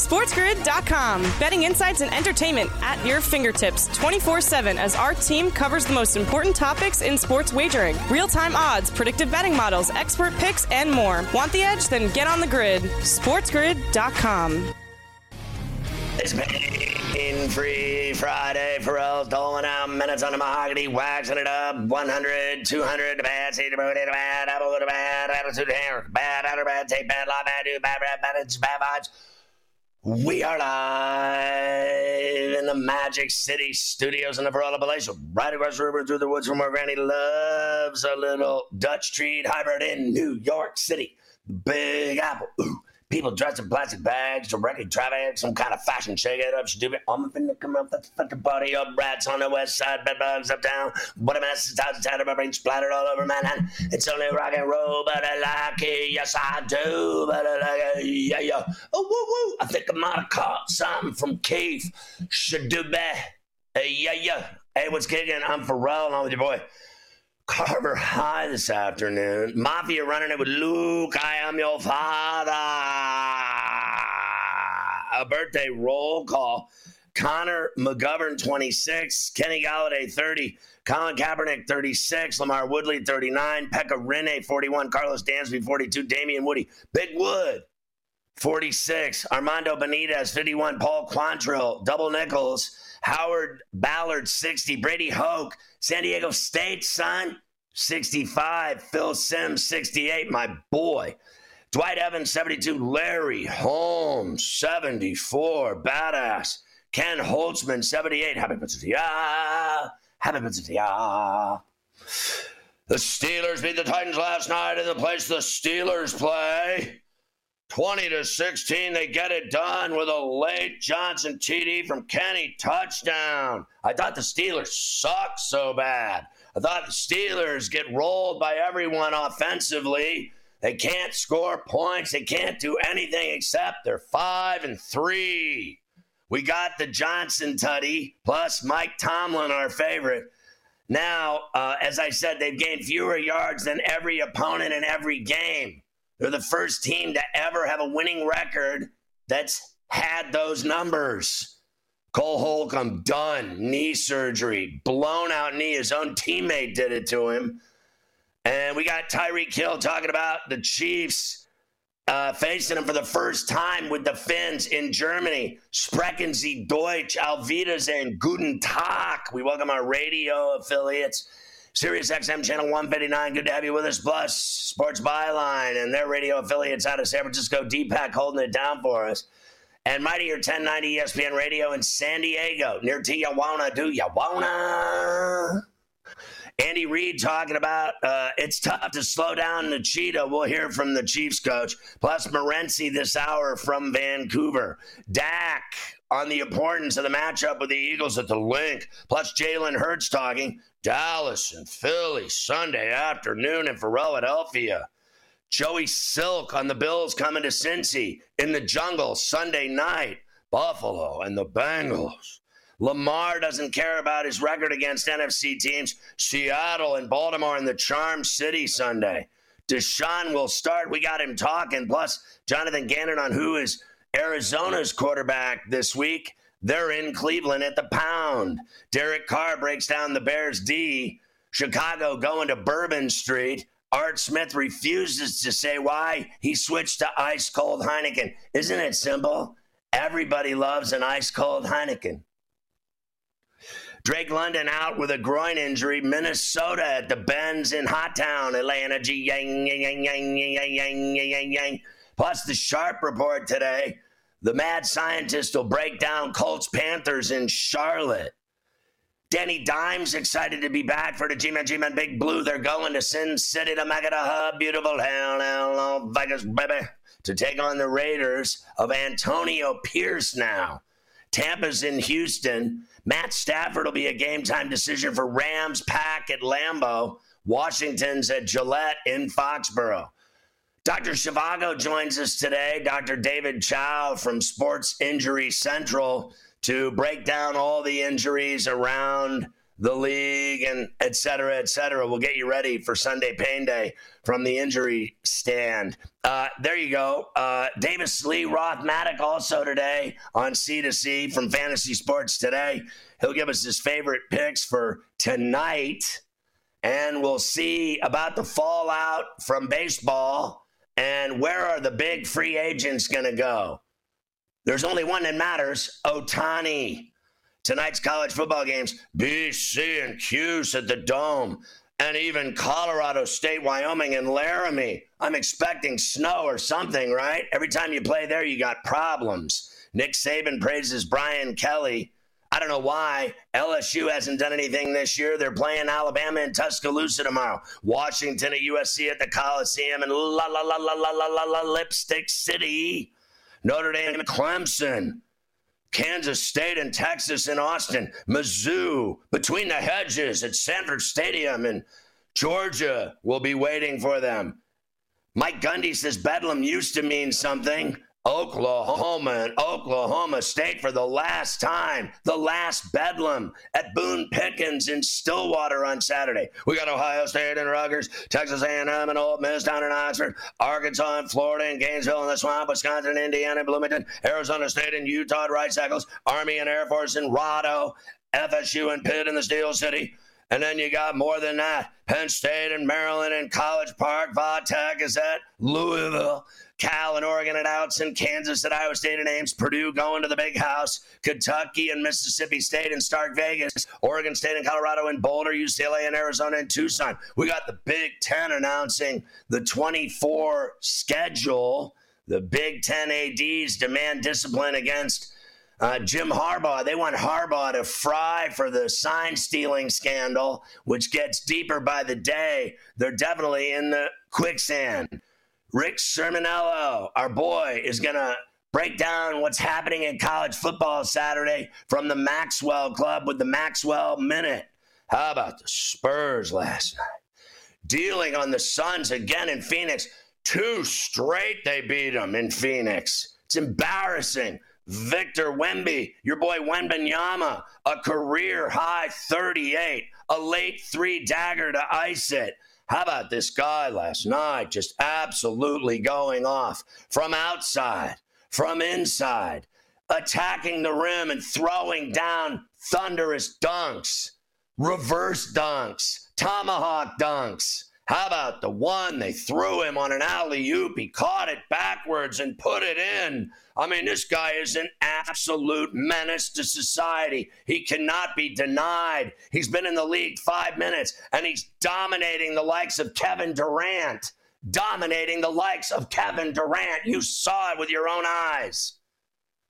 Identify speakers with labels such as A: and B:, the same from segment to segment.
A: SportsGrid.com. Betting insights and entertainment at your fingertips 24 7 as our team covers the most important topics in sports wagering real time odds, predictive betting models, expert picks, and more. Want the edge? Then get on the grid. SportsGrid.com.
B: It's pain free Friday. Ferrall's doling out minutes on the mahogany, waxing it up. 100, 200, the bad, see the bad, the bad, apple, the bad, attitude, bad, bad, bad, take bad, bad, do, bad, bad, bad, it's bad vibes. We are live in the Magic City studios in the Verona Palatial, right across the river through the woods from where Granny loves a little Dutch treat hybrid in New York City. Big Apple. Ooh. People dressed in plastic bags, to directing traffic, some kind of fashion shake it up, stupid. I'm finna come up, let's fucking party up, rats on the west side, bedbugs uptown. What a mess, it's outside of my brain splattered all over Manhattan. It's only rock and roll, but I like it, yes I do, but I like it, yeah, yeah. Oh, woo, woo, I think I might have caught something from Keith Shadube. Hey, yeah, yeah. Hey, what's kicking? I'm Ferrall, along with your boy. Carver High this afternoon. Mafia running it with Luke. I am your father. A birthday roll call. Connor McGovern, 26. Kenny Golladay, 30. Colin Kaepernick, 36. LaMarr Woodley, 39. Pekka Rinne, 41. Karlos Dansby, 42. Damien Woody. Big Wood, 46. Armando Benitez, 51. Paul Quantrill, double nickels. Howard Ballard, 60. Brady Hoke, San Diego State, son, 65. Phil Simms, 68. My boy. Dwight Evans, 72. Larry Holmes, 74. Badass. Ken Holtzman, 78. Happy birthday. Happy birthday. The Steelers beat the Titans last night in the place the Steelers play. 20 to 16, they get it done with a late Johnson TD from Kenny touchdown. I thought the Steelers sucked so bad. I thought the Steelers get rolled by everyone offensively. They can't score points. They can't do anything except they're five and three. We got the Johnson tutty plus Mike Tomlin, our favorite. Now, uh, as I said, they've gained fewer yards than every opponent in every game. They're the first team to ever have a winning record that's had those numbers. Cole Holcomb done knee surgery, blown out knee. His own teammate did it to him. And we got Tyreek Hill talking about the Chiefs uh, facing them for the first time with the Fins in Germany. Sprechen Sie Deutsch, Auf Wiedersehen, Guten Tag. We welcome our radio affiliates. Sirius XM Channel 159. Good to have you with us. Plus, Sports Byline and their radio affiliates out of San Francisco. Deepak holding it down for us. And Mightier 1090 ESPN Radio in San Diego, near Tijuana. Do you wanna? Andy Reid talking about uh, it's tough to slow down the cheetah. We'll hear from the Chiefs coach. Plus, Morency this hour from Vancouver. Dak on the importance of the matchup with the Eagles at the Linc. Plus, Jalen Hurts talking Dallas and Philly Sunday afternoon in Philadelphia. Joey Silk on the Bills coming to Cincy in the jungle Sunday night. Buffalo and the Bengals. Lamar doesn't care about his record against NFC teams. Seattle and Baltimore in the Charm City Sunday. Deshaun will start. We got him talking. Plus, Jonathan Gannon on who is Arizona's quarterback this week. They're in Cleveland at the pound. Derek Carr breaks down the Bears D. Chicago going to Bourbon Street. Art Smith refuses to say why he switched to ice cold Heineken. Isn't it simple? Everybody loves an ice cold Heineken. Drake London out with a groin injury. Minnesota at the Benz in Hot Town. Atlanta, G yang, yang, yang, yang, yang, yang, yang, yang. Plus the Sharp report today. The mad scientist will break down Colts Panthers in Charlotte. Danny Dimes excited to be back for the G-Man, G-Man Big Blue. They're going to Sin City to make it a hub. Beautiful hell, hell, Vegas, baby. To take on the Raiders of Antonio Pierce now. Tampa's in Houston. Matt Stafford will be a game time decision for Rams Pack at Lambeau. Washington's at Gillette in Foxborough. Dr. Zhivago joins us today. Dr. David Chao from Sports Injury Central to break down all the injuries around the league and et cetera, et cetera. We'll get you ready for Sunday Pain Day from the injury stand. Uh, there you go. Uh, Davis Lee Rothmatic also today on C2C from Fantasy Sports Today. He'll give us his favorite picks for tonight, and we'll see about the fallout from baseball and where are the big free agents going to go. There's only one that matters Ohtani. Tonight's college football games BC and Cuse at the Dome, and even Colorado State, Wyoming, and Laramie. I'm expecting snow or something, right? Every time you play there, you got problems. Nick Saban praises Brian Kelly. I don't know why LSU hasn't done anything this year. They're playing Alabama in Tuscaloosa tomorrow. Washington at USC at the Coliseum and la la la la la la la la Lipstick City. Notre Dame and Clemson. Kansas State and Texas in Austin, Mizzou, between the hedges at Sanford Stadium, and Georgia will be waiting for them. Mike Gundy says Bedlam used to mean something. Oklahoma and Oklahoma State for the last time, the last bedlam at Boone Pickens in Stillwater on Saturday. We got Ohio State and Rutgers, Texas A&M and Ole Miss down in Oxford, Arkansas and Florida and Gainesville and the Swamp, Wisconsin, Indiana, Bloomington, Arizona State and Utah Rice Eccles, Army and Air Force in Rado, FSU and Pitt in the Steel City. And then you got more than that. Penn State and Maryland and College Park, Vatech is at Louisville. Cal and Oregon at Autzen and Kansas at Iowa State and Ames, Purdue going to the big house, Kentucky and Mississippi State and Stark Vegas, Oregon State and Colorado and Boulder, UCLA and Arizona and Tucson. We got the Big Ten announcing the 24 schedule. The Big Ten ADs demand discipline against uh, Jim Harbaugh. They want Harbaugh to fry for the sign stealing scandal, which gets deeper by the day. They're definitely in the quicksand. Rick Sermonello, our boy, is going to break down what's happening in college football Saturday from the Maxwell Club with the Maxwell Minute. How about the Spurs last night? Dealing on the Suns again in Phoenix. Two straight they beat them in Phoenix. It's embarrassing. Victor Wemby, your boy Wembanyama, a career high 38, a late three dagger to ice it. How about this guy last night just absolutely going off from outside, from inside, attacking the rim and throwing down thunderous dunks, reverse dunks, tomahawk dunks. How about the one they threw him on an alley oop? He caught it backwards and put it in. I mean, this guy is an absolute menace to society. He cannot be denied. He's been in the league five minutes and he's dominating the likes of Kevin Durant. Dominating the likes of Kevin Durant. You saw it with your own eyes.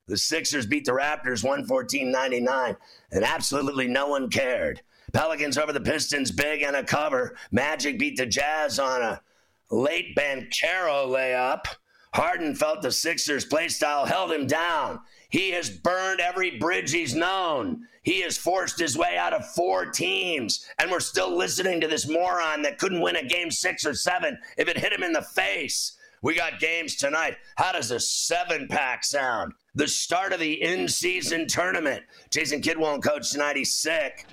B: The Sixers beat the Raptors 114 99, and absolutely no one cared. Pelicans over the Pistons, big and a cover. Magic beat the Jazz on a late Banchero layup. Harden felt the Sixers' play style held him down. He has burned every bridge he's known. He has forced his way out of four teams, and we're still listening to this moron that couldn't win a game six or seven if it hit him in the face. We got games tonight. How does a seven pack sound? The start of the in season tournament. Jason Kidd won't coach tonight. He's sick.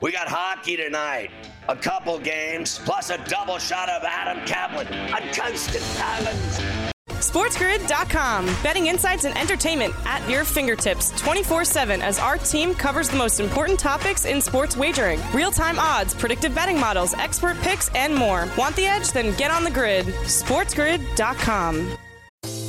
B: We got hockey tonight, a couple games, plus a double shot of Adam Kaplan on Constant Diamonds.
A: SportsGrid.com. Betting insights and entertainment at your fingertips 24 7 as our team covers the most important topics in sports wagering real time odds, predictive betting models, expert picks, and more. Want the edge? Then get on the grid. SportsGrid.com.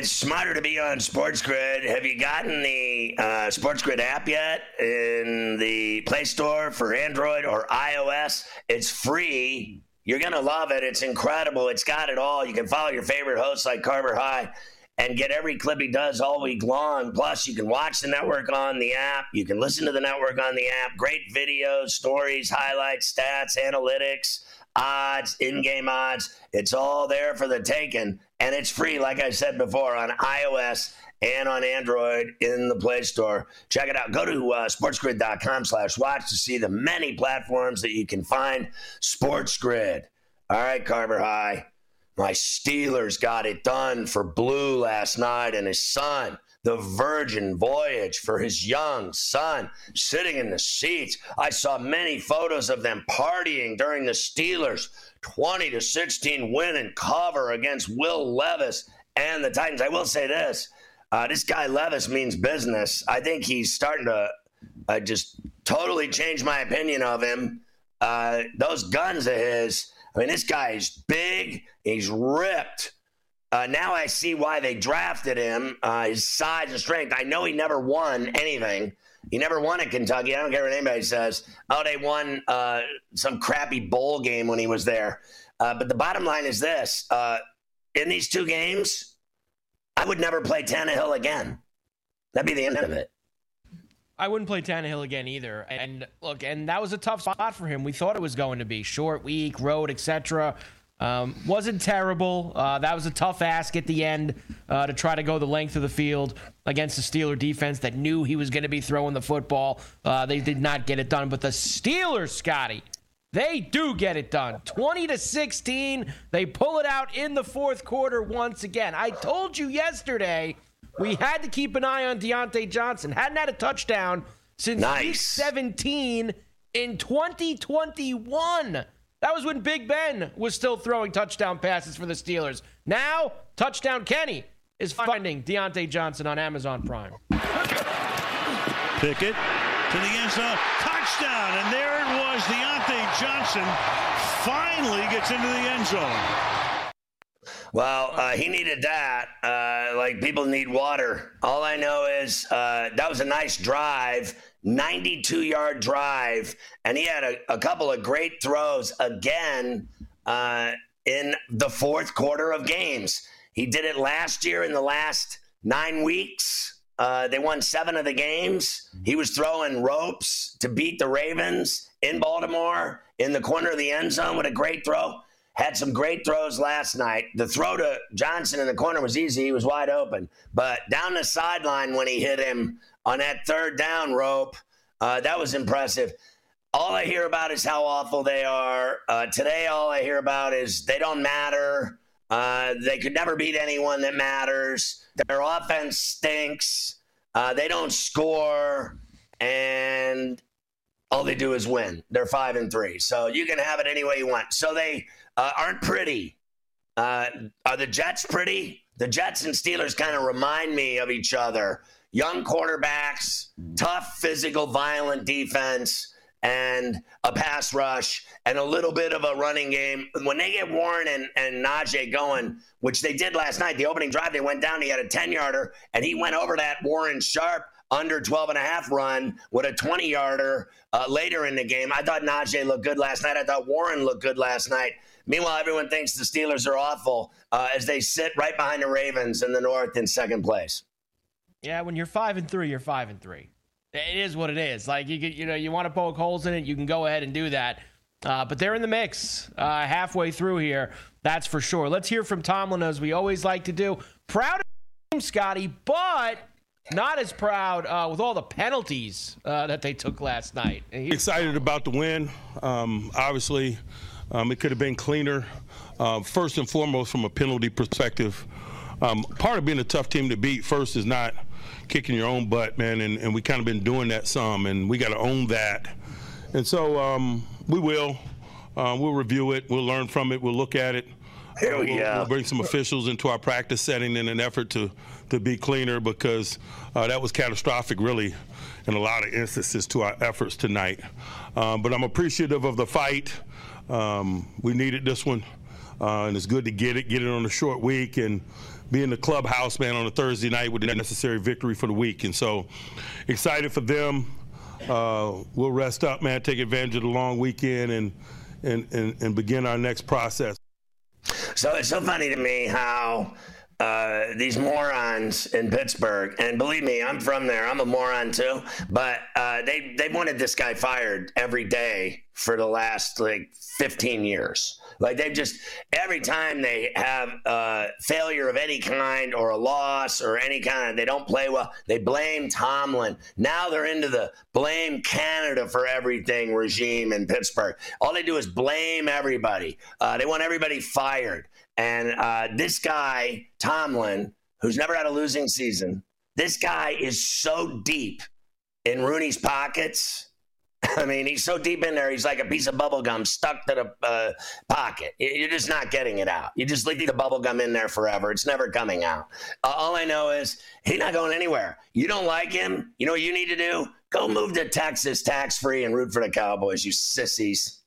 B: It's smarter to be on Sports Grid. Have you gotten the uh, Sports Grid app yet in the Play Store for Android or iOS? It's free. You're going to love it. It's incredible. It's got it all. You can follow your favorite hosts like Carver High and get every clip he does all week long. Plus, you can watch the network on the app. You can listen to the network on the app. Great videos, stories, highlights, stats, analytics odds, in game odds. It's all there for the taking. And it's free, like I said before, on iOS and on Android in the Play Store. Check it out. Go to uh, sportsgrid.com slash watch to see the many platforms that you can find Sports Grid. All right, Carver High. My Steelers got it done for Blue last night and his son the Virgin Voyage for his young son sitting in the seats. I saw many photos of them partying during the Steelers 20 to 16 win and cover against Will Levis and the Titans. I will say this uh, this guy Levis means business. I think he's starting to uh, just totally change my opinion of him. Uh, those guns of his, I mean, this guy is big, he's ripped. Uh, now I see why they drafted him. Uh, his size and strength. I know he never won anything. He never won at Kentucky. I don't care what anybody says. Oh, they won uh, some crappy bowl game when he was there. Uh, but the bottom line is this: uh, in these two games, I would never play Tannehill again. That'd be the end of it.
C: I wouldn't play Tannehill again either. And look, and that was a tough spot for him. We thought it was going to be short week, road, etc. Um, wasn't terrible. Uh, that was a tough ask at the end uh, to try to go the length of the field against the Steeler defense that knew he was going to be throwing the football. Uh, they did not get it done. But the Steelers, Scotty, they do get it done. 20 to 16. They pull it out in the fourth quarter once again. I told you yesterday we had to keep an eye on Diontae Johnson. Hadn't had a touchdown since
B: Nice.
C: week 17 in 2021. That was when Big Ben was still throwing touchdown passes for the Steelers. Now, touchdown Kenny is finding Diontae Johnson on Amazon Prime.
D: Pickett to the end zone. Touchdown. And there it was. Diontae Johnson finally gets into the end zone.
B: Well, uh, he needed that. Uh, like people need water. All I know is uh, that was a nice drive, 92 yard drive, and he had a, a couple of great throws again uh, in the fourth quarter of games. He did it last year in the last nine weeks. Uh, they won seven of the games. He was throwing ropes to beat the Ravens in Baltimore in the corner of the end zone with a great throw. Had some great throws last night. The throw to Johnson in the corner was easy. He was wide open. But down the sideline when he hit him on that third down rope, uh, that was impressive. All I hear about is how awful they are. Uh, today, all I hear about is they don't matter. Uh, they could never beat anyone that matters. Their offense stinks. Uh, they don't score. And all they do is win. They're five and three, so you can have it any way you want. So they uh, aren't pretty. Uh, are the Jets pretty? The Jets and Steelers kind of remind me of each other. Young quarterbacks, tough, physical, violent defense, and a pass rush, and a little bit of a running game. When they get Warren and, and Najee going, which they did last night, the opening drive, they went down, he had a 10 yarder, and he went over that Warren Sharp under 12 and a half run with a 20 yarder uh, later in the game. I thought Najee looked good last night. I thought Warren looked good last night. Meanwhile, everyone thinks the Steelers are awful uh, as they sit right behind the Ravens in the North in second place.
C: Yeah, when you're five and three, you're five and three. It is what it is. Like you, you know, you want to poke holes in it, you can go ahead and do that. Uh, but they're in the mix uh, halfway through here. That's for sure. Let's hear from Tomlin as we always like to do. Proud of Scotty, but not as proud uh, with all the penalties uh, that they took last night.
E: He- Excited about the win. Um, obviously, um, it could have been cleaner. Uh, first and foremost, from a penalty perspective, um, part of being a tough team to beat first is not kicking your own butt, man, and, and we kind of been doing that some, and we got to own that. And so um, we will. Uh, we'll review it. We'll learn from it. We'll look at it.
B: Here we
E: we'll,
B: go.
E: we'll bring some officials into our practice setting in an effort to to be cleaner because uh, that was catastrophic, really, in a lot of instances to our efforts tonight. Um, but I'm appreciative of the fight. Um, we needed this one, uh, and it's good to get it, get it on a short week, and be in the clubhouse, man, on a Thursday night with the necessary victory for the week. And so excited for them. Uh, we'll rest up, man, take advantage of the long weekend and, and, and, and begin our next process.
B: So it's so funny to me how uh, these morons in Pittsburgh, and believe me, I'm from there. I'm a moron too. But uh, they they wanted this guy fired every day for the last like 15 years. Like they've just every time they have a failure of any kind or a loss or any kind, they don't play well. They blame Tomlin. Now they're into the blame Canada for everything regime in Pittsburgh. All they do is blame everybody. Uh, they want everybody fired. And uh, this guy Tomlin, who's never had a losing season, this guy is so deep in Rooney's pockets. I mean, he's so deep in there, he's like a piece of bubble gum stuck to the uh, pocket. You're just not getting it out. You're just leave the bubble gum in there forever. It's never coming out. Uh, all I know is he's not going anywhere. You don't like him? You know what you need to do? Go move to Texas tax free and root for the Cowboys, you sissies.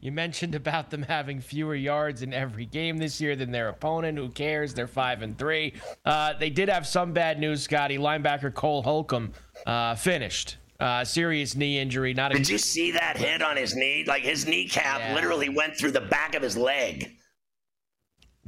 C: You mentioned about them having fewer yards in every game this year than their opponent. Who cares? They're five and three. Uh, they did have some bad news, Scotty. Linebacker Cole Holcomb uh, finished. Uh, serious knee injury. Not.
B: Did you see that hit on his knee? Like his kneecap
C: Yeah.
B: literally went through the back of his leg.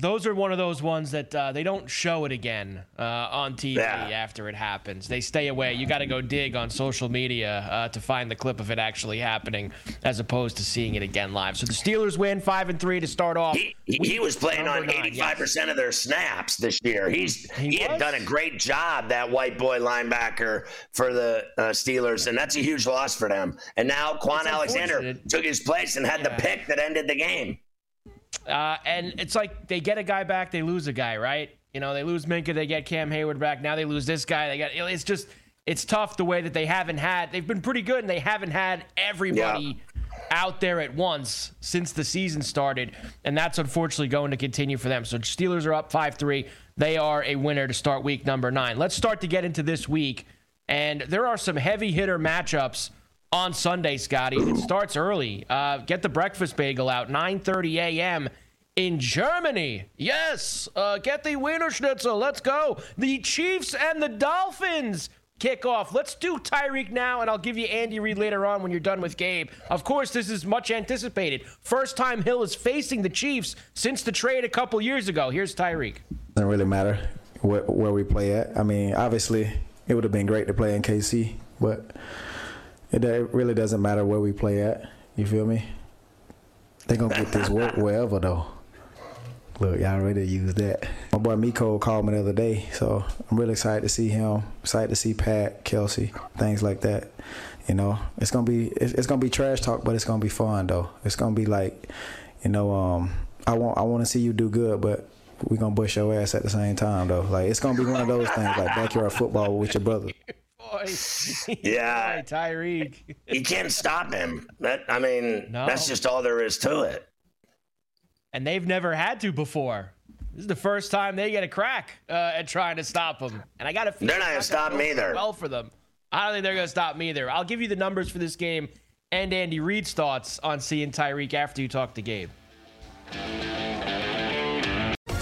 C: Those are one of those ones that uh, they don't show it again uh, on TV
B: Yeah.
C: after it happens. They stay away. You got to go dig on social media uh, to find the clip of it actually happening, as opposed to seeing it again live. So the Steelers win five and three to start off.
B: He, he, was playing on eighty-five percent of their snaps this year. He's he,
C: He
B: had done a great job that white boy linebacker for the uh, Steelers, and that's a huge loss for them. And now
C: Kwon
B: Alexander took his place and had the pick that ended the game.
C: Uh, and it's like they get a guy back, they lose a guy, right? You know, they lose Minkah, they get Cam Hayward back. Now they lose this guy. They got. It's just it's tough the way that they haven't had. They've been pretty good, and they haven't had everybody out there at once since the season started, and that's unfortunately going to continue for them. So Steelers are up five three. They are a winner to start week number nine. Let's start to get into this week, and there are some heavy hitter matchups on Sunday, Scotty. It starts early. Uh, get the breakfast bagel out, 9:30 a.m. in Germany. Yes, uh, get the Wiener Schnitzel. Let's go. The Chiefs and the Dolphins kick off. Let's do Tyreek now, and I'll give you Andy Reid later on when you're done with Gabe. Of course, this is much anticipated. First time Hill is facing the Chiefs since the trade a couple years ago. Here's Tyreek.
F: doesn't really matter where, where we play at. I mean, obviously, it would have been great to play in KC, but it, it really doesn't matter where we play at. You feel me? They gonna get this work wherever though. Look, y'all ready to use that. My boy Miko called me the other day, so I'm really excited to see him. Excited to see Pat, Kelce, things like that. You know, it's gonna be it's, it's gonna be trash talk, but it's gonna be fun though. It's gonna be like, you know, um, I want I want to see you do good, but we gonna bust your ass at the same time though. Like it's gonna be one of those things like backyard football with your brother.
B: Yeah.
C: Tyreek.
B: you can't stop him. That I mean,
C: No.
B: that's just all there is to it.
C: And they've never had to before. This is the first time they get a crack uh, at trying to stop him. And I got to.
B: They're not gonna stop me either.
C: Well for them. I don't think they're going to stop me either. I'll give you the numbers for this game and Andy Reid's thoughts on seeing Tyreek after you talk to Gabe.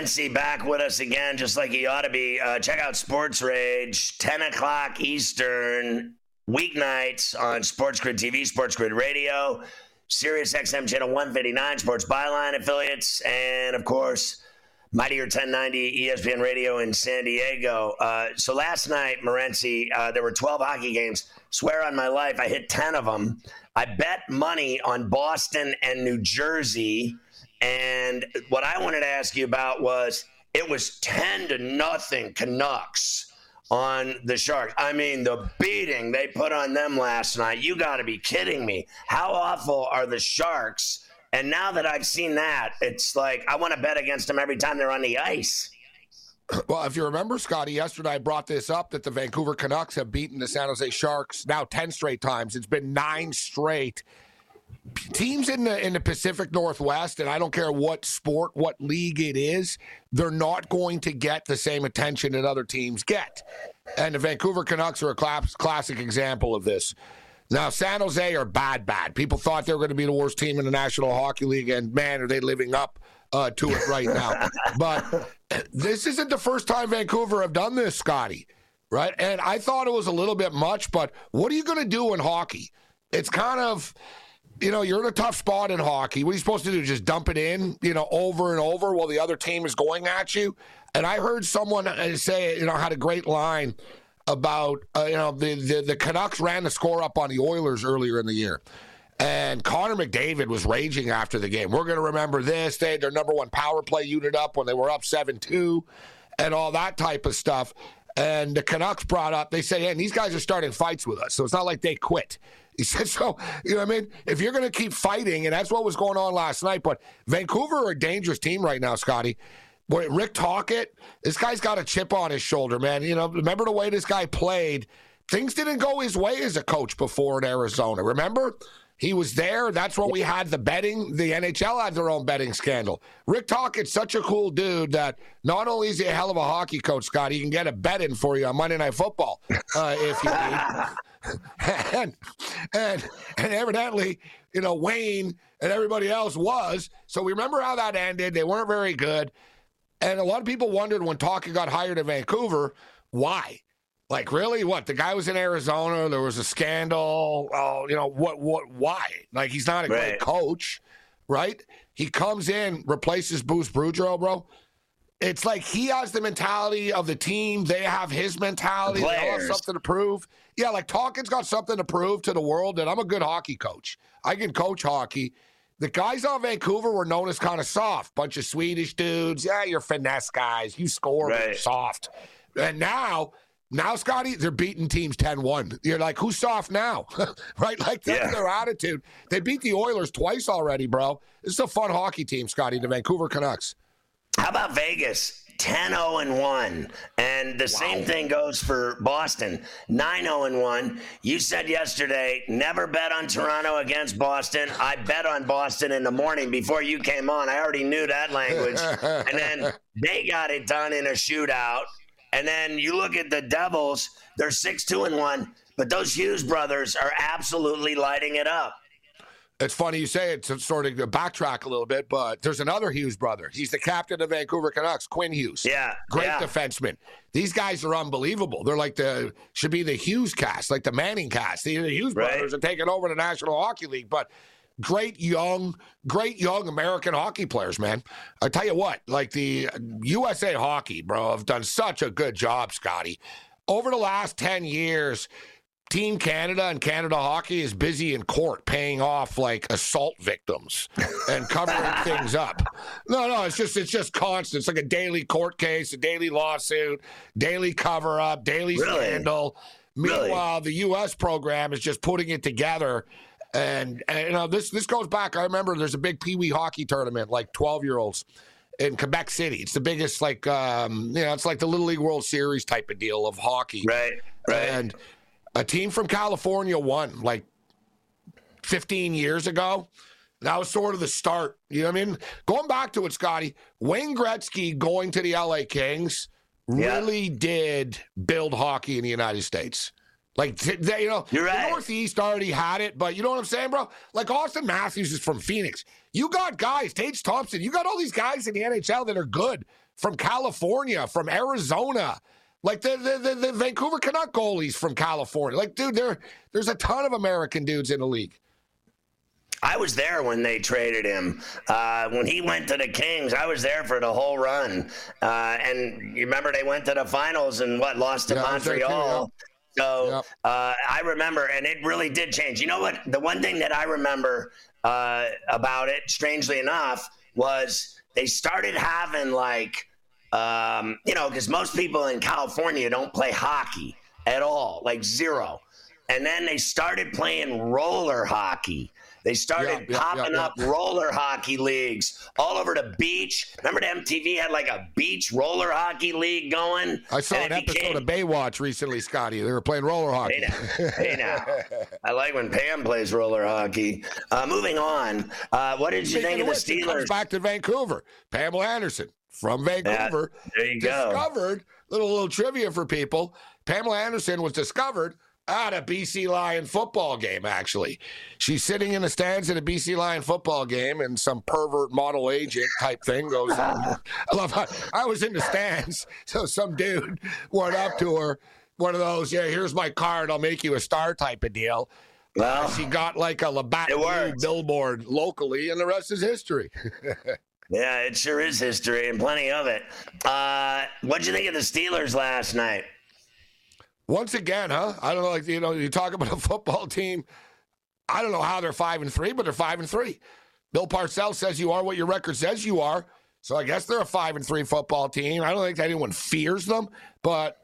B: Uh, back with us again, just like he ought to be. Uh, check out Sports Rage, 10 o'clock Eastern, weeknights on Sports Grid TV, Sports Grid Radio, Sirius XM Channel 159, Sports Byline affiliates, and of course, Mightier 1090 ESPN Radio in San Diego. Uh, so last night, Morency, uh, there were 12 hockey games. Swear on my life, I hit 10 of them. I bet money on Boston and New Jersey. And what I wanted to ask you about was it was 10 to nothing Canucks on the Sharks. I mean, the beating they put on them last night. You got to be kidding me. How awful are the Sharks? And now that I've seen that, it's like I want to bet against them every time they're on the ice.
G: Well, if you remember, Scotty, yesterday I brought this up that the Vancouver Canucks have beaten the San Jose Sharks now 10 straight times. It's been nine straight. Teams in the in the Pacific Northwest, and I don't care what sport, what league it is, they're not going to get the same attention that other teams get. And the Vancouver Canucks are a class, classic example of this. Now, San Jose are bad, bad. People thought they were going to be the worst team in the National Hockey League, and man, are they living up uh, to it right now. but this isn't the first time Vancouver have done this, Scotty, right? And I thought it was a little bit much, but what are you going to do in hockey? It's kind of, you know, you're in a tough spot in hockey. What are you supposed to do? Just dump it in, you know, over and over while the other team is going at you? And I heard someone uh, say, you know, had a great line about uh, you know the, the the Canucks ran the score up on the Oilers earlier in the year. And Connor McDavid was raging after the game. We're going to remember this. They had their number one power play unit up when they were up 7 2 and all that type of stuff. And the Canucks brought up, they say, hey, and these guys are starting fights with us. So it's not like they quit. He said, so, you know what I mean? If you're going to keep fighting, and that's what was going on last night, but Vancouver are a dangerous team right now, Scotty. Boy, Rick Tocchet, this guy's got a chip on his shoulder, man. You know, remember the way this guy played? Things didn't go his way as a coach before in Arizona. Remember? He was there. That's when we had the betting. The NHL had their own betting scandal. Rick Tocchet's such a cool dude that not only is he a hell of a hockey coach, Scott, he can get a bet in for you on Monday Night Football uh, if you need. and, and and evidently, you know, Wayne and everybody else was. So we remember how that ended. They weren't very good. And a lot of people wondered when Tocchet got hired in Vancouver, why? Like really? What the guy was in Arizona? There was a scandal. Oh, you know what? What? Why? Like he's not a
B: Right.
G: great coach, right? He comes in, replaces Bruce Boudreau, bro. It's like he has the mentality of the team. They have his mentality.
B: The
G: They all have something to prove. Yeah, like Tocchet's got something to prove to the world that I'm a good hockey coach. I can coach hockey. The guys on Vancouver were known as kind of soft, bunch of Swedish dudes. Yeah, you're finesse guys. You score,
B: Right.
G: soft. And now, now, Scotty, they're beating teams 10-1. You're like, who's soft now? right? Like that's
B: Yeah.
G: their attitude. They beat the Oilers twice already, bro. This is a fun hockey team, Scotty, the Vancouver Canucks.
B: How about Vegas? 10 0 and 1. And the same thing goes for Boston. 9 0 and 1. You said yesterday, never bet on Toronto against Boston. I bet on Boston in the morning before you came on. I already knew that language. and then they got it done in a shootout. And then you look at the Devils, they're 6 2 and 1. But those Hughes brothers are absolutely lighting it up.
G: It's funny you say it to sort of backtrack a little bit, but there's another Hughes brother. He's the captain of Vancouver Canucks, Quinn Hughes.
B: Yeah,
G: Great
B: yeah.
G: defenseman. These guys are unbelievable. They're like the should be the Hughes cast, like the Manning cast. The, the Hughes
B: Right.
G: brothers are taking over the National Hockey League, but great young, great young American hockey players, man. I tell you what, like the USA Hockey, bro, have done such a good job, Scotty. Over the last 10 years, Team Canada and Canada Hockey is busy in court paying off like assault victims and covering things up. No, no, it's just it's just constant. It's like a daily court case, a daily lawsuit, daily cover up, daily
B: Really?
G: scandal.
B: Really?
G: Meanwhile, the U.S. program is just putting it together. And, and you know this this goes back. I remember there's a big Pee Wee hockey tournament, like 12 year olds in Quebec City. It's the biggest, like um, you know, it's like the Little League World Series type of deal of hockey.
B: Right, right.
G: And a team from California won like 15 years ago. That was sort of the start. You know what I mean? Going back to it, Scotty, Wayne Gretzky going to the LA Kings
B: Yeah.
G: really did build hockey in the United States. Like, they, you know,
B: You're
G: the
B: right.
G: Northeast already had it, but you know what I'm saying, bro? Like, Auston Matthews is from Phoenix. You got guys, Tage Thompson, you got all these guys in the NHL that are good from California, from Arizona. Like the, the, the, the Vancouver Canuck goalies from California. Like, dude, there there's a ton of American dudes in the league.
B: I was there when they traded him. Uh, when he went to the Kings, I was there for the whole run. Uh, and you remember they went to the finals and what lost to
G: Yeah, there too,
B: Montreal. So
G: Yep.
B: uh, I remember, and it really did change. You know what? The one thing that I remember uh, about it, strangely enough, was they started having like, um, you know, because most people in California don't play hockey at all, like zero. And then they started playing roller hockey. They started
G: Yeah, yeah,
B: popping
G: yeah,
B: up roller hockey leagues all over the beach. Remember, the MTV had like a beach roller hockey league going.
G: I saw an episode
B: became-
G: of Baywatch recently, Scotty. They were playing roller hockey.
B: Hey now, hey now. I like when Pam plays roller hockey. Uh, moving on, uh, what did you
G: Speaking
B: think of the
G: which, it comes
B: Steelers?
G: back to Vancouver. Pamela Anderson from Vancouver.
B: there you go.
G: discovered little little trivia for people. Pamela Anderson was discovered at a BC Lion football game. Actually, she's sitting in the stands at a BC Lion football game, and some pervert model agent type thing goes. on. I love how I was in the stands, so some dude went up to her. One of those, yeah, here's my card. I'll make you a star type of deal.
B: Well,
G: She got like a Labatt billboard locally, and the rest is history.
B: yeah, it sure is history and plenty of it. Uh, what'd you think of the Steelers last night?
G: Once again, huh? I don't know. Like you know, you talk about a football team. I don't know how they're five and three, but they're five and three. Bill Parcells says you are what your record says you are. So I guess they're a five and three football team. I don't think anyone fears them. But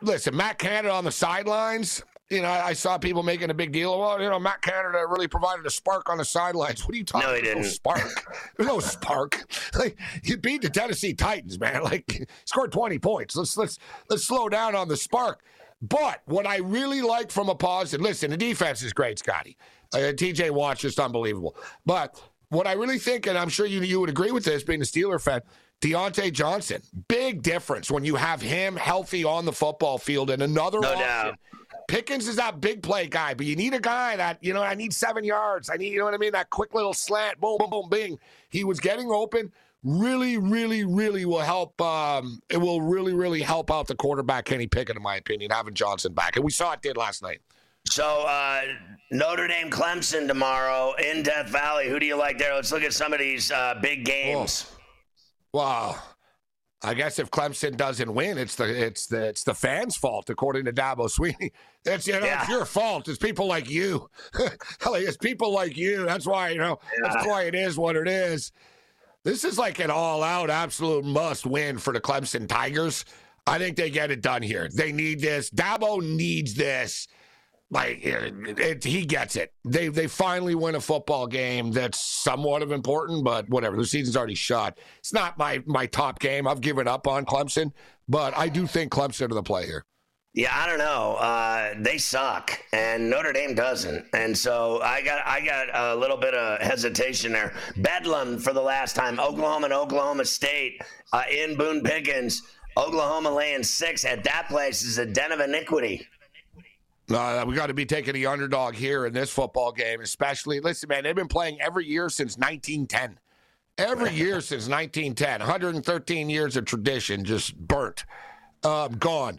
G: listen, Matt Canada on the sidelines. You know, I, I saw people making a big deal. Well, you know, Matt Canada really provided a spark on the sidelines. What are you talking? About?
B: No, he didn't.
G: spark. There's no spark. Like you beat the Tennessee Titans, man. Like scored 20 points. Let's let's let's slow down on the spark. But what I really like from a positive, listen, the defense is great, Scotty. Uh, TJ Watt's just unbelievable. But what I really think, and I'm sure you you would agree with this, being a Steeler fan, Diontae Johnson, big difference when you have him healthy on the football field and another
B: No
G: option.
B: doubt.
G: Pickens is that big play guy, but you need a guy that, you know, I need seven yards. I need, you know what I mean? That quick little slant, boom, boom, boom, bing. He was getting open. Really, really, really will help. Um, it will really, really help out the quarterback, Kenny Pickett, in my opinion, having Johnson back. And we saw it did last night.
B: So uh, Notre Dame Clemson tomorrow in Death Valley. Who do you like there? Let's look at some of these uh, big games.
G: Wow. I guess if Clemson doesn't win, it's the it's the it's the fans' fault, according to Dabo Swinney. It's you know
B: Yeah.
G: it's your fault. It's people like you. It's people like you. That's why you know that's why it is what it is. This is like an all-out, absolute must-win for the Clemson Tigers. I think they get it done here. They need this. Dabo needs this. Like it, it, he gets it. They they finally win a football game that's somewhat of important, but whatever. The season's already shot. It's not my my top game. I've given up on Clemson, but I do think Clemson are the play here.
B: Yeah, I don't know. Uh, they suck, and Notre Dame doesn't, and so I got I got a little bit of hesitation there. Bedlam for the last time. Oklahoma and Oklahoma State uh, in Boone Pickens. Oklahoma laying six at that place is a den of iniquity.
G: Uh, we got to be taking the underdog here in this football game, especially. Listen, man, they've been playing every year since 1910. Every year since 1910. 113 years of tradition just burnt, um, gone.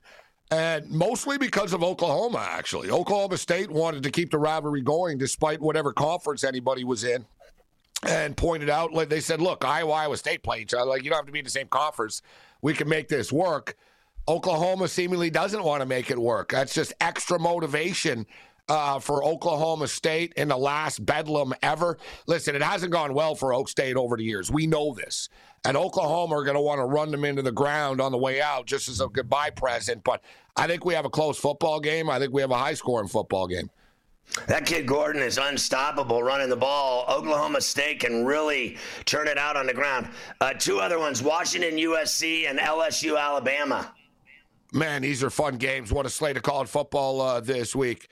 G: And mostly because of Oklahoma, actually. Oklahoma State wanted to keep the rivalry going despite whatever conference anybody was in. And pointed out, like they said, look, Iowa, Iowa State play each other. Like, you don't have to be in the same conference. We can make this work. Oklahoma seemingly doesn't want to make it work. That's just extra motivation uh, for Oklahoma State in the last bedlam ever. Listen, it hasn't gone well for Oak State over the years. We know this. And Oklahoma are going to want to run them into the ground on the way out just as a goodbye present. But I think we have a close football game. I think we have a high scoring football game.
B: That kid Gordon is unstoppable running the ball. Oklahoma State can really turn it out on the ground. Uh, two other ones Washington, USC, and LSU, Alabama.
G: Man, these are fun games. What a slate of college football uh, this week.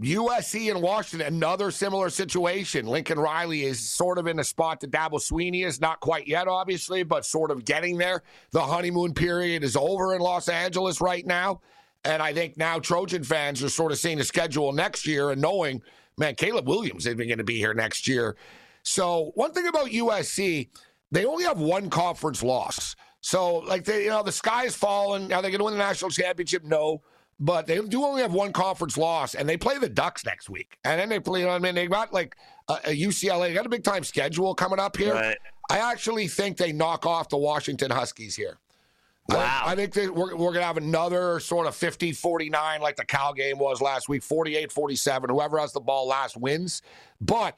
G: USC and Washington, another similar situation. Lincoln Riley is sort of in the spot that Dabo Swinney is, not quite yet, obviously, but sort of getting there. The honeymoon period is over in Los Angeles right now. And I think now Trojan fans are sort of seeing the schedule next year and knowing, man, Caleb Williams isn't going to be here next year. So, one thing about USC, they only have one conference loss. So, like, they, you know, the sky is falling. Are they going to win the national championship? No. But they do only have one conference loss, and they play the Ducks next week. And then they play, you know I mean? They got like a, a UCLA, they got a big time schedule coming up here.
B: Right.
G: I actually think they knock off the Washington Huskies here. I
B: Wow.
G: I think that we're, we're going to have another sort of 50 49 like the Cal game was last week, 48 47. Whoever has the ball last wins. But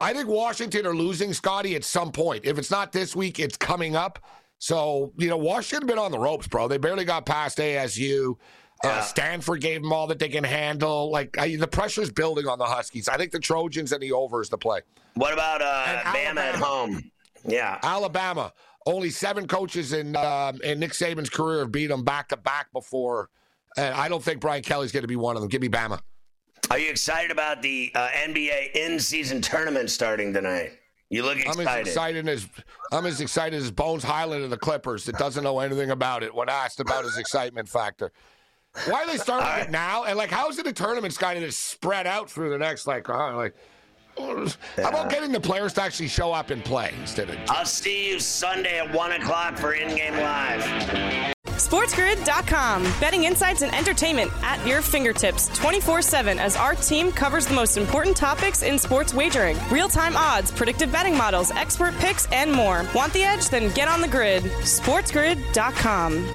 G: I think Washington are losing, Scotty, at some point. If it's not this week, it's coming up. So, you know, Washington been on the ropes, bro. They barely got past ASU. Uh, Stanford gave them all that they can handle. Like I, the pressure's building on the Huskies. I think the Trojans and the over is the play.
B: What about uh, Bama at home? Yeah.
G: Alabama. Only seven coaches in um, in Nick Saban's career have beat them back to back before, and I don't think Brian Kelly's going to be one of them. Give me Bama.
B: Are you excited about the uh, NBA in-season tournament starting tonight? You look
G: I'm as
B: excited.
G: excited as I'm as excited as Bones Hyland of the Clippers that doesn't know anything about it when asked about his excitement factor. Why are they starting it now? And like, how is it a tournament, Scotty, that's spread out through the next like, uh, like? How about getting the players to actually show up and play instead of
B: I'll see you Sunday at 1 o'clock for in-game live.
A: SportsGrid.com. Betting insights and entertainment at your fingertips 24 7 as our team covers the most important topics in sports wagering real time odds, predictive betting models, expert picks, and more. Want the edge? Then get on the grid. SportsGrid.com.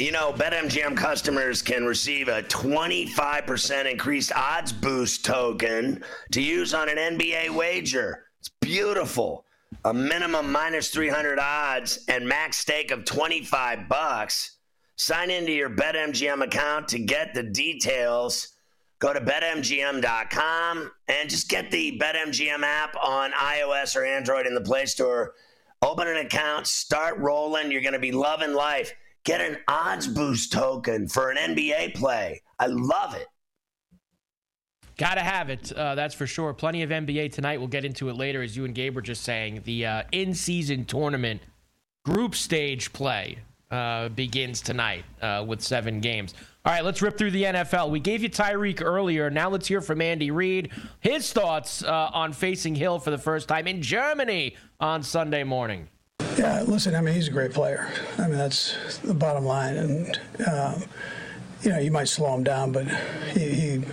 B: You know, BetMGM customers can receive a 25% increased odds boost token to use on an NBA wager. It's beautiful. A minimum minus 300 odds and max stake of 25 bucks. Sign into your BetMGM account to get the details. Go to betmgm.com and just get the BetMGM app on iOS or Android in the Play Store. Open an account, start rolling. You're going to be loving life. Get an odds boost token for an NBA play. I love it.
C: Gotta have it. Uh, that's for sure. Plenty of NBA tonight. We'll get into it later, as you and Gabe were just saying. The uh, in season tournament group stage play uh, begins tonight uh, with seven games. All right, let's rip through the NFL. We gave you Tyreek earlier. Now let's hear from Andy Reid. His thoughts uh, on facing Hill for the first time in Germany on Sunday morning.
H: Yeah, listen, I mean, he's a great player. I mean, that's the bottom line. And, um, you know, you might slow him down, but he, he,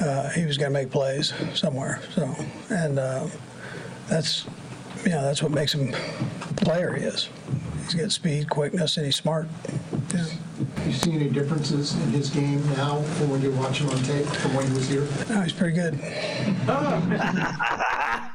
H: uh, he was going to make plays somewhere. So, and uh, that's, you know, that's what makes him the player he is. He's got speed, quickness, and he's smart. Yeah.
I: You see any differences in his game now from when you watch him on tape from when he was here?
H: No, he's pretty good.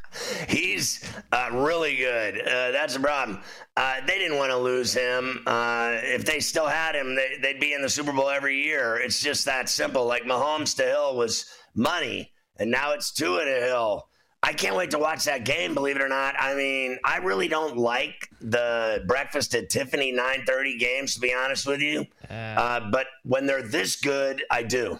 B: He's uh, really good. Uh, that's the problem. Uh, they didn't want to lose him. Uh, if they still had him, they, would be in the Super Bowl every year. It's just that simple. Like Mahomes to Hill was money, and now it's Tua to Hill. I can't wait to watch that game. Believe it or not, I mean, I really don't like the breakfast at Tiffany 9:30 games. To be honest with you, uh, but when they're this good, I do.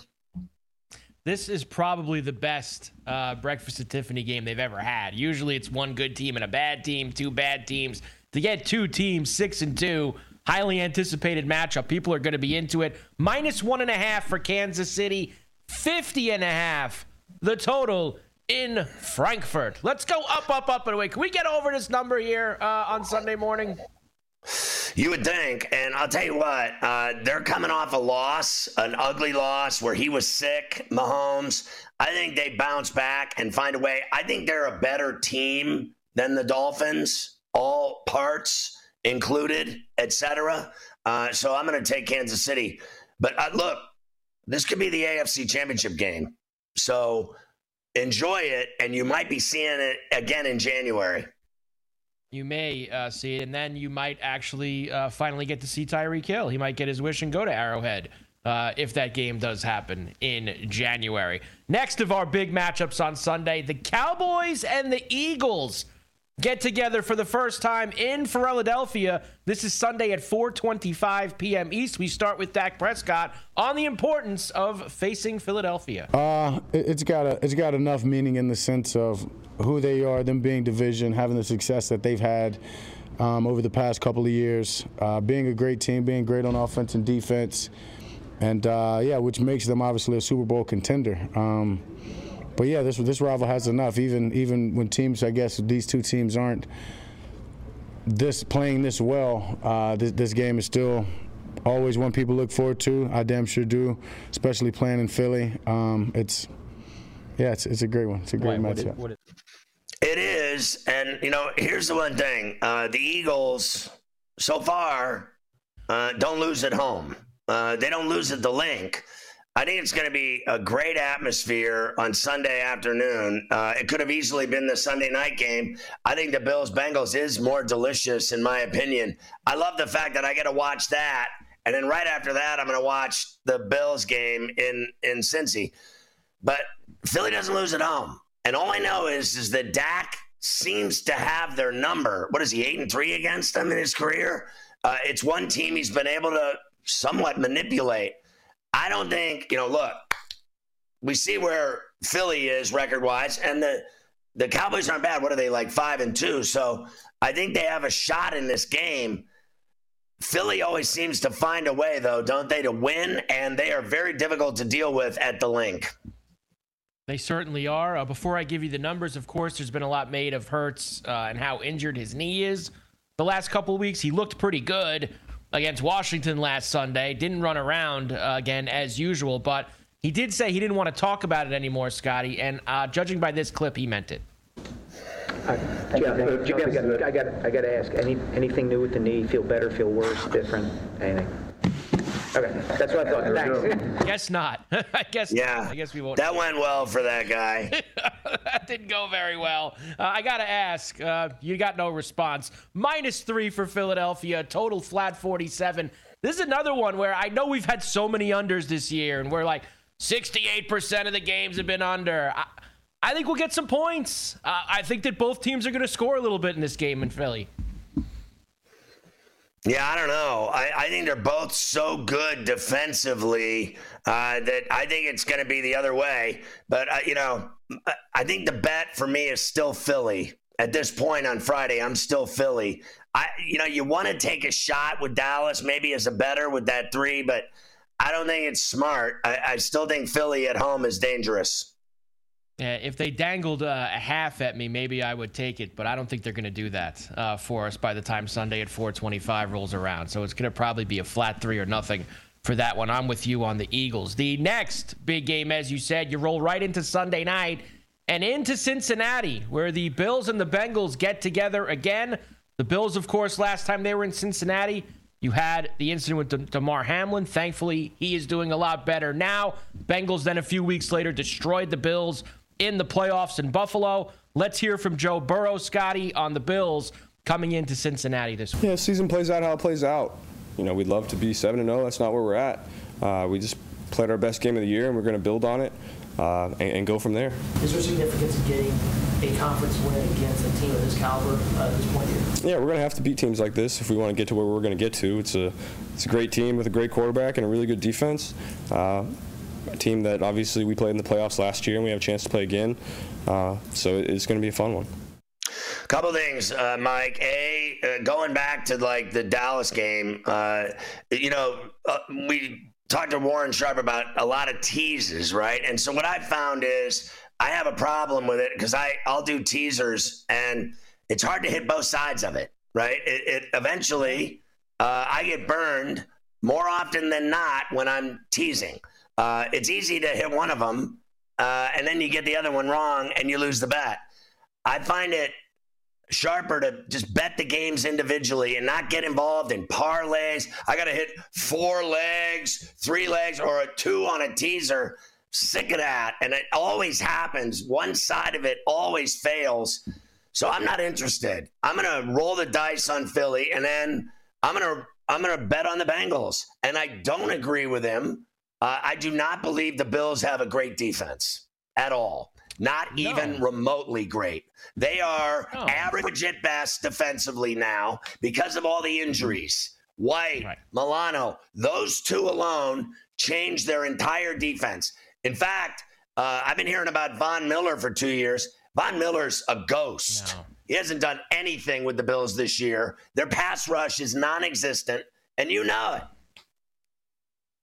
C: This is probably the best uh, breakfast at Tiffany game they've ever had. Usually, it's one good team and a bad team, two bad teams. To get two teams, six and two, highly anticipated matchup. People are going to be into it. Minus one and a half for Kansas City, 50 and a half. The total in Frankfurt. Let's go up, up, up and away. Can we get over this number here uh, on Sunday morning?
B: You would think, and I'll tell you what, uh, they're coming off a loss, an ugly loss where he was sick, Mahomes. I think they bounce back and find a way. I think they're a better team than the Dolphins, all parts included, etc. Uh, so I'm going to take Kansas City. But uh, look, this could be the AFC Championship game. So enjoy it, and you might be seeing it again in January.
C: You may uh, see it, and then you might actually uh, finally get to see Tyreek Hill. He might get his wish and go to Arrowhead uh, if that game does happen in January. Next of our big matchups on Sunday, the Cowboys and the Eagles get together for the first time in Philadelphia. This is Sunday at 4:25 p.m. East. We start with Dak Prescott on the importance of facing Philadelphia.
J: Uh, it's got a, it's got enough meaning in the sense of who they are, them being division, having the success that they've had. Um, over the past couple of years, uh, being a great team, being great on offense and defense, and uh, yeah, which makes them obviously a Super Bowl contender. Um, but yeah, this this rival has enough. Even even when teams, I guess these two teams aren't this playing this well, uh, this, this game is still always one people look forward to. I damn sure do, especially playing in Philly. Um, it's yeah, it's, it's a great one. It's a great Why, matchup. What is,
B: it is, and you know, here's the one thing: uh, the Eagles so far uh, don't lose at home. Uh, they don't lose at the Linc. I think it's going to be a great atmosphere on Sunday afternoon. Uh, it could have easily been the Sunday night game. I think the Bills Bengals is more delicious, in my opinion. I love the fact that I get to watch that. And then right after that, I'm going to watch the Bills game in, in Cincy. But Philly doesn't lose at home. And all I know is, is that Dak seems to have their number. What is he, eight and three against them in his career? Uh, it's one team he's been able to somewhat manipulate. I don't think, you know, look, we see where Philly is record wise, and the the Cowboys aren't bad. What are they like five and two? So I think they have a shot in this game. Philly always seems to find a way, though, don't they, to win? And they are very difficult to deal with at the Linc.
C: They certainly are. Uh, before I give you the numbers, of course, there's been a lot made of Hurts uh, and how injured his knee is. The last couple of weeks, he looked pretty good against Washington last Sunday. Didn't run around uh, again as usual, but he did say he didn't want to talk about it anymore, Scotty. And uh, judging by this clip, he meant it.
K: Uh, Jeff, uh, Jeff, I got, I got, I got to ask. Any, anything new with the knee? Feel better? Feel worse? Different? Anything? Okay, that's what I thought. Thanks.
C: Guess not. I guess.
B: Yeah.
C: I guess we won't.
B: That went well for that guy.
C: that didn't go very well. Uh, I got to ask. Uh, you got no response. Minus three for Philadelphia. Total flat 47. This is another one where I know we've had so many unders this year, and we're like 68% of the games have been under. I, I think we'll get some points. Uh, I think that both teams are going to score a little bit in this game in Philly.
B: Yeah, I don't know. I, I think they're both so good defensively uh, that I think it's going to be the other way. But, uh, you know, I think the bet for me is still Philly. At this point on Friday, I'm still Philly. I, you know, you want to take a shot with Dallas, maybe as a better with that three, but I don't think it's smart. I, I still think Philly at home is dangerous.
C: If they dangled uh, a half at me, maybe I would take it, but I don't think they're going to do that uh, for us by the time Sunday at 425 rolls around. So it's going to probably be a flat three or nothing for that one. I'm with you on the Eagles. The next big game, as you said, you roll right into Sunday night and into Cincinnati, where the Bills and the Bengals get together again. The Bills, of course, last time they were in Cincinnati, you had the incident with De- Damar Hamlin. Thankfully, he is doing a lot better now. Bengals then a few weeks later destroyed the Bills in the playoffs in Buffalo. Let's hear from Joe Burrow, Scotty, on the Bills coming into Cincinnati this week.
L: Yeah, season plays out how it plays out. You know, we'd love to be 7 0. That's not where we're at. Uh, we just played our best game of the year, and we're going to build on it uh, and, and, go from there.
M: Is there significance in getting a conference win against a team of this caliber uh, at this point here?
L: Yeah, we're going to have to beat teams like this if we want to get to where we're going to get to. It's a, it's a great team with a great quarterback and a really good defense. Uh, a team that obviously we played in the playoffs last year and we have a chance to play again. Uh, so it's going to be a fun one.
B: Couple things, uh, Mike. A, uh, going back to like the Dallas game, uh, you know, uh, we talked to Warren Sharp about a lot of teases, right? And so what I found is I have a problem with it because I I'll do teasers and it's hard to hit both sides of it, right? It, it eventually uh, I get burned more often than not when I'm teasing. Uh, it's easy to hit one of them, uh, and then you get the other one wrong, and you lose the bet. I find it sharper to just bet the games individually and not get involved in parlays. I got to hit four legs, three legs, or a two on a teaser. Sick of that. And it always happens. One side of it always fails. So I'm not interested. I'm going to roll the dice on Philly and then I'm going to I'm going to bet on the Bengals. And I don't agree with him uh, I do not believe the Bills have a great defense at all. Not no. even remotely great. They are no. average at best defensively now because of all the injuries. White, right. Milano, those two alone changed their entire defense. In fact, uh, I've been hearing about Von Miller for two years. Von Miller's a ghost. No. He hasn't done anything with the Bills this year. Their pass rush is non existent, and you know it.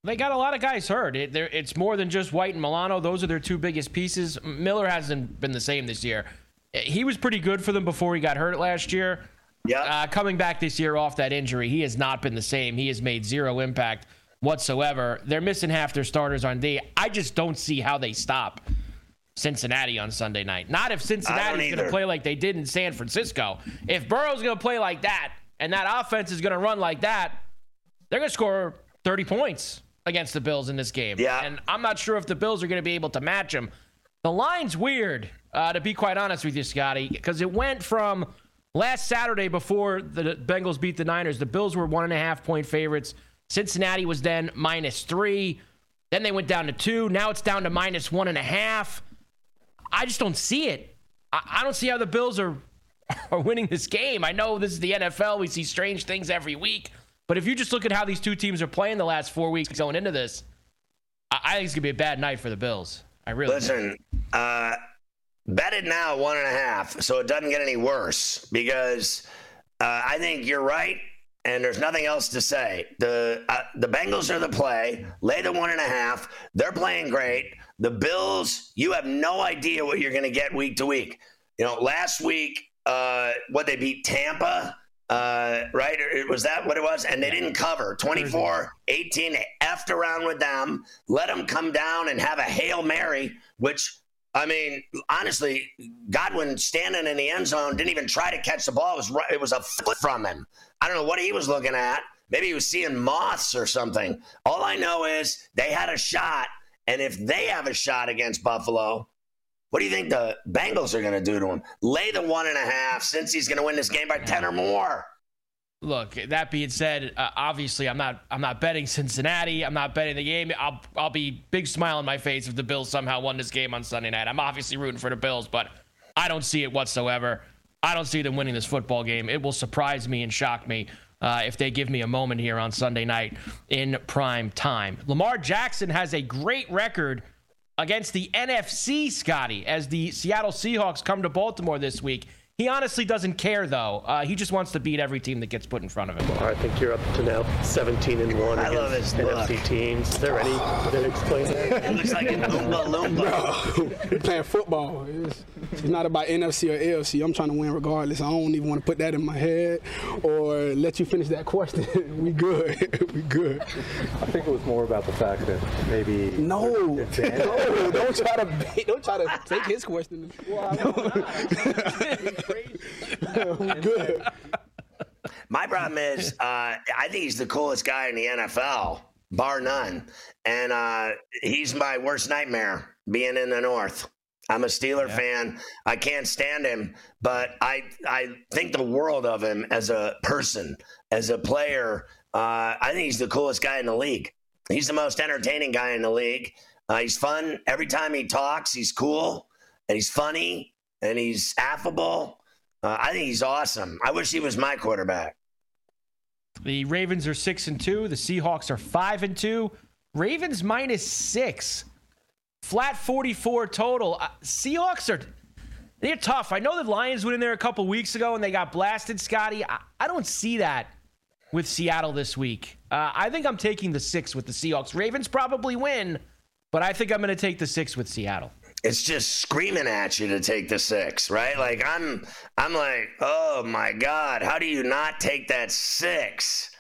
C: They got a lot of guys hurt. It, it's more than just White and Milano. Those are their two biggest pieces. Miller hasn't been the same this year. He was pretty good for them before he got hurt last year.
B: Yeah.
C: Uh, coming back this year off that injury, he has not been the same. He has made zero impact whatsoever. They're missing half their starters on D. I just don't see how they stop Cincinnati on Sunday night. Not if Cincinnati's going to play like they did in San Francisco. If Burrow's going to play like that and that offense is going to run like that, they're going to score 30 points against the Bills in this game.
B: Yeah.
C: And I'm not sure if the Bills are going to be able to match them. The line's weird, uh, to be quite honest with you, Scotty, because it went from last Saturday before the Bengals beat the Niners, the Bills were one and a half point favorites. Cincinnati was then minus three. Then they went down to two. Now it's down to minus one and a half. I just don't see it. I, I don't see how the Bills are are winning this game. I know this is the NFL. We see strange things every week. But if you just look at how these two teams are playing the last four weeks going into this, I, think it's gonna be a bad night for the Bills. I really
B: listen. Uh, bet it now one and a half, so it doesn't get any worse. Because uh, I think you're right, and there's nothing else to say. The uh, the Bengals are the play. Lay the one and a half. They're playing great. The Bills, you have no idea what you're going to get week to week. You know, last week, uh, what they beat Tampa, uh, right? Or Was that what it was? And they didn't cover 24 18. They effed around with them, let them come down and have a Hail Mary, which I mean, honestly, Godwin standing in the end zone didn't even try to catch the ball. It was right, it was a foot from him. I don't know what he was looking at. Maybe he was seeing moths or something. All I know is they had a shot, and if they have a shot against Buffalo, what do you think the Bengals are going to do to him? Lay the one and a half since he's going to win this game by ten or more.
C: Look, that being said, uh, obviously I'm not I'm not betting Cincinnati. I'm not betting the game. I'll I'll be big smile on my face if the Bills somehow won this game on Sunday night. I'm obviously rooting for the Bills, but I don't see it whatsoever. I don't see them winning this football game. It will surprise me and shock me uh, if they give me a moment here on Sunday night in prime time. Lamar Jackson has a great record against the NFC, Scotty, as the Seattle Seahawks come to Baltimore this week. He honestly doesn't care, though. Uh, he just wants to beat every team that gets put in front of him.
N: I think you're up to now 17 and one
B: I
N: against
B: his look.
N: NFC teams. Is there any that explain that?
B: It looks like an Oompa Loompa.
O: No, we're playing football. It's, it's not about NFC or AFC. I'm trying to win regardless. I don't even want to put that in my head or let you finish that question. we good. we good.
P: I think it was more about the fact that maybe
O: No, no, don't try to don't try to take his question. we good.
B: My problem is, uh, I think he's the coolest guy in the NFL, bar none. And uh, he's my worst nightmare being in the North. I'm a Steeler fan. I can't stand him, but I I think the world of him as a person, as a player. Uh, I think he's the coolest guy in the league. He's the most entertaining guy in the league. Uh, he's fun every time he talks. He's cool and he's funny and he's affable. Uh, I think he's awesome. I wish he was my quarterback.
C: The Ravens are six and two. The Seahawks are five and two. Ravens minus six. Flat 44 total. Uh, Seahawks are they're tough. I know the Lions went in there a couple weeks ago and they got blasted, Scotty. I, I don't see that with Seattle this week. Uh, I think I'm taking the six with the Seahawks. Ravens probably win, but I think I'm going to take the six with Seattle.
B: it's just screaming at you to take the six, right? Like I'm I'm like, oh my God, how do you not take that six?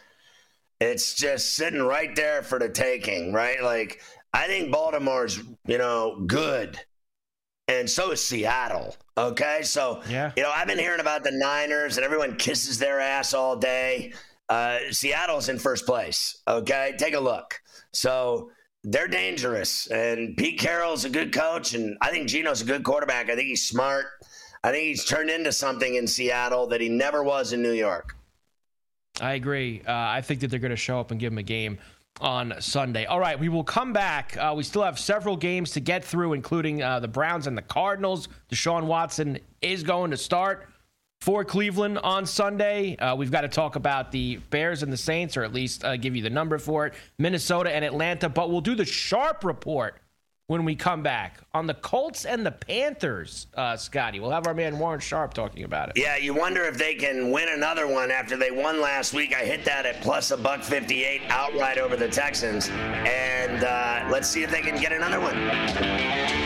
B: It's just sitting right there for the taking, right? Like I think Baltimore's, you know, good. And so is Seattle. Okay. So
C: Yeah.
B: you know, I've been hearing about the Niners and everyone kisses their ass all day. Uh, Seattle's in first place. Okay. Take a look. So they're dangerous. And Pete Carroll's a good coach. And I think Gino's a good quarterback. I think he's smart. I think he's turned into something in Seattle that he never was in New York.
C: I agree. Uh, I think that they're going to show up and give him a game on Sunday. All right, we will come back. Uh, we still have several games to get through, including uh, the Browns and the Cardinals. Deshaun Watson is going to start for Cleveland on Sunday. Uh, we've got to talk about the Bears and the Saints, or at least uh, give you the number for it, Minnesota and Atlanta. But we'll do the sharp report when we come back on the Colts and the Panthers, uh, Scotty. We'll have our man Warren Sharp talking about it.
B: Yeah, you wonder if they can win another one after they won last week. I hit that at plus a buck 58 outright over the Texans. And uh, let's see if they can get another one.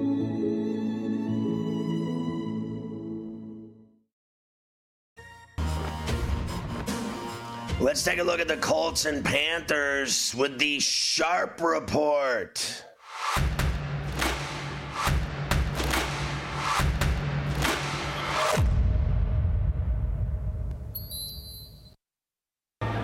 B: Let's take a look at the Colts and Panthers with the Sharp Report.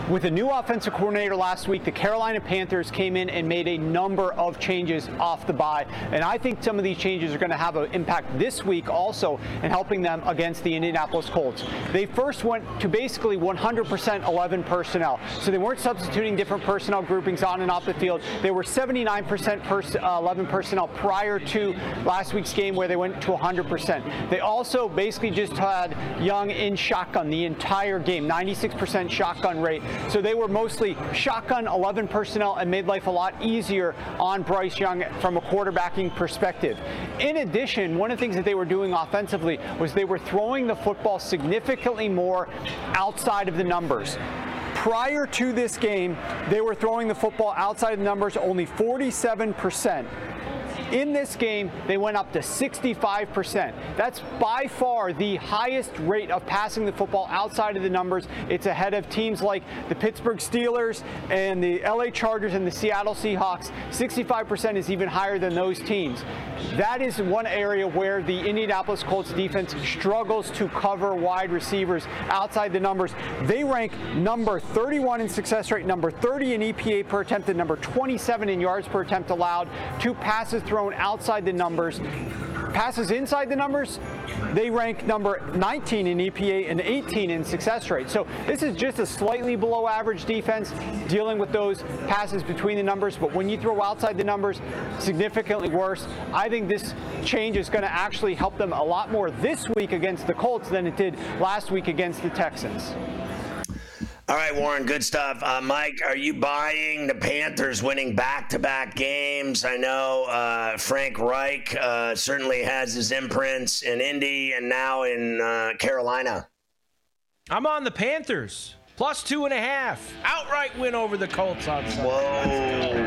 Q: With a new offensive coordinator last week, the Carolina Panthers came in and made a number of changes off the bye. And I think some of these changes are going to have an impact this week also in helping them against the Indianapolis Colts. They first went to basically 100% 11 personnel. So they weren't substituting different personnel groupings on and off the field. They were 79% pers- uh, 11 personnel prior to last week's game where they went to 100%. They also basically just had Young in shotgun the entire game, 96% shotgun rate. So they were mostly shotgun 11 personnel and made life a lot easier on Bryce Young from a quarterbacking perspective. In addition, one of the things that they were doing offensively was they were throwing the football significantly more outside of the numbers. Prior to this game, they were throwing the football outside of the numbers only 47%. In this game, they went up to 65%. That's by far the highest rate of passing the football outside of the numbers. It's ahead of teams like the Pittsburgh Steelers and the LA Chargers and the Seattle Seahawks. 65% is even higher than those teams. That is one area where the Indianapolis Colts defense struggles to cover wide receivers outside the numbers. They rank number 31 in success rate, number 30 in EPA per attempt, and number 27 in yards per attempt allowed. Two passes thrown outside the numbers. Passes inside the numbers, they rank number 19 in EPA and 18 in success rate. So this is just a slightly below average defense dealing with those passes between the numbers. But when you throw outside the numbers, significantly worse. I think this change is going to actually help them a lot more this week against the Colts than it did last week against the Texans.
B: All right, Warren, good stuff. Uh, Mike, are you buying the Panthers winning back to back games? I know uh, Frank Reich uh, certainly has his imprints in Indy and now in uh, Carolina.
C: I'm on the Panthers. Plus two and a half. Outright win over the Colts on Sunday.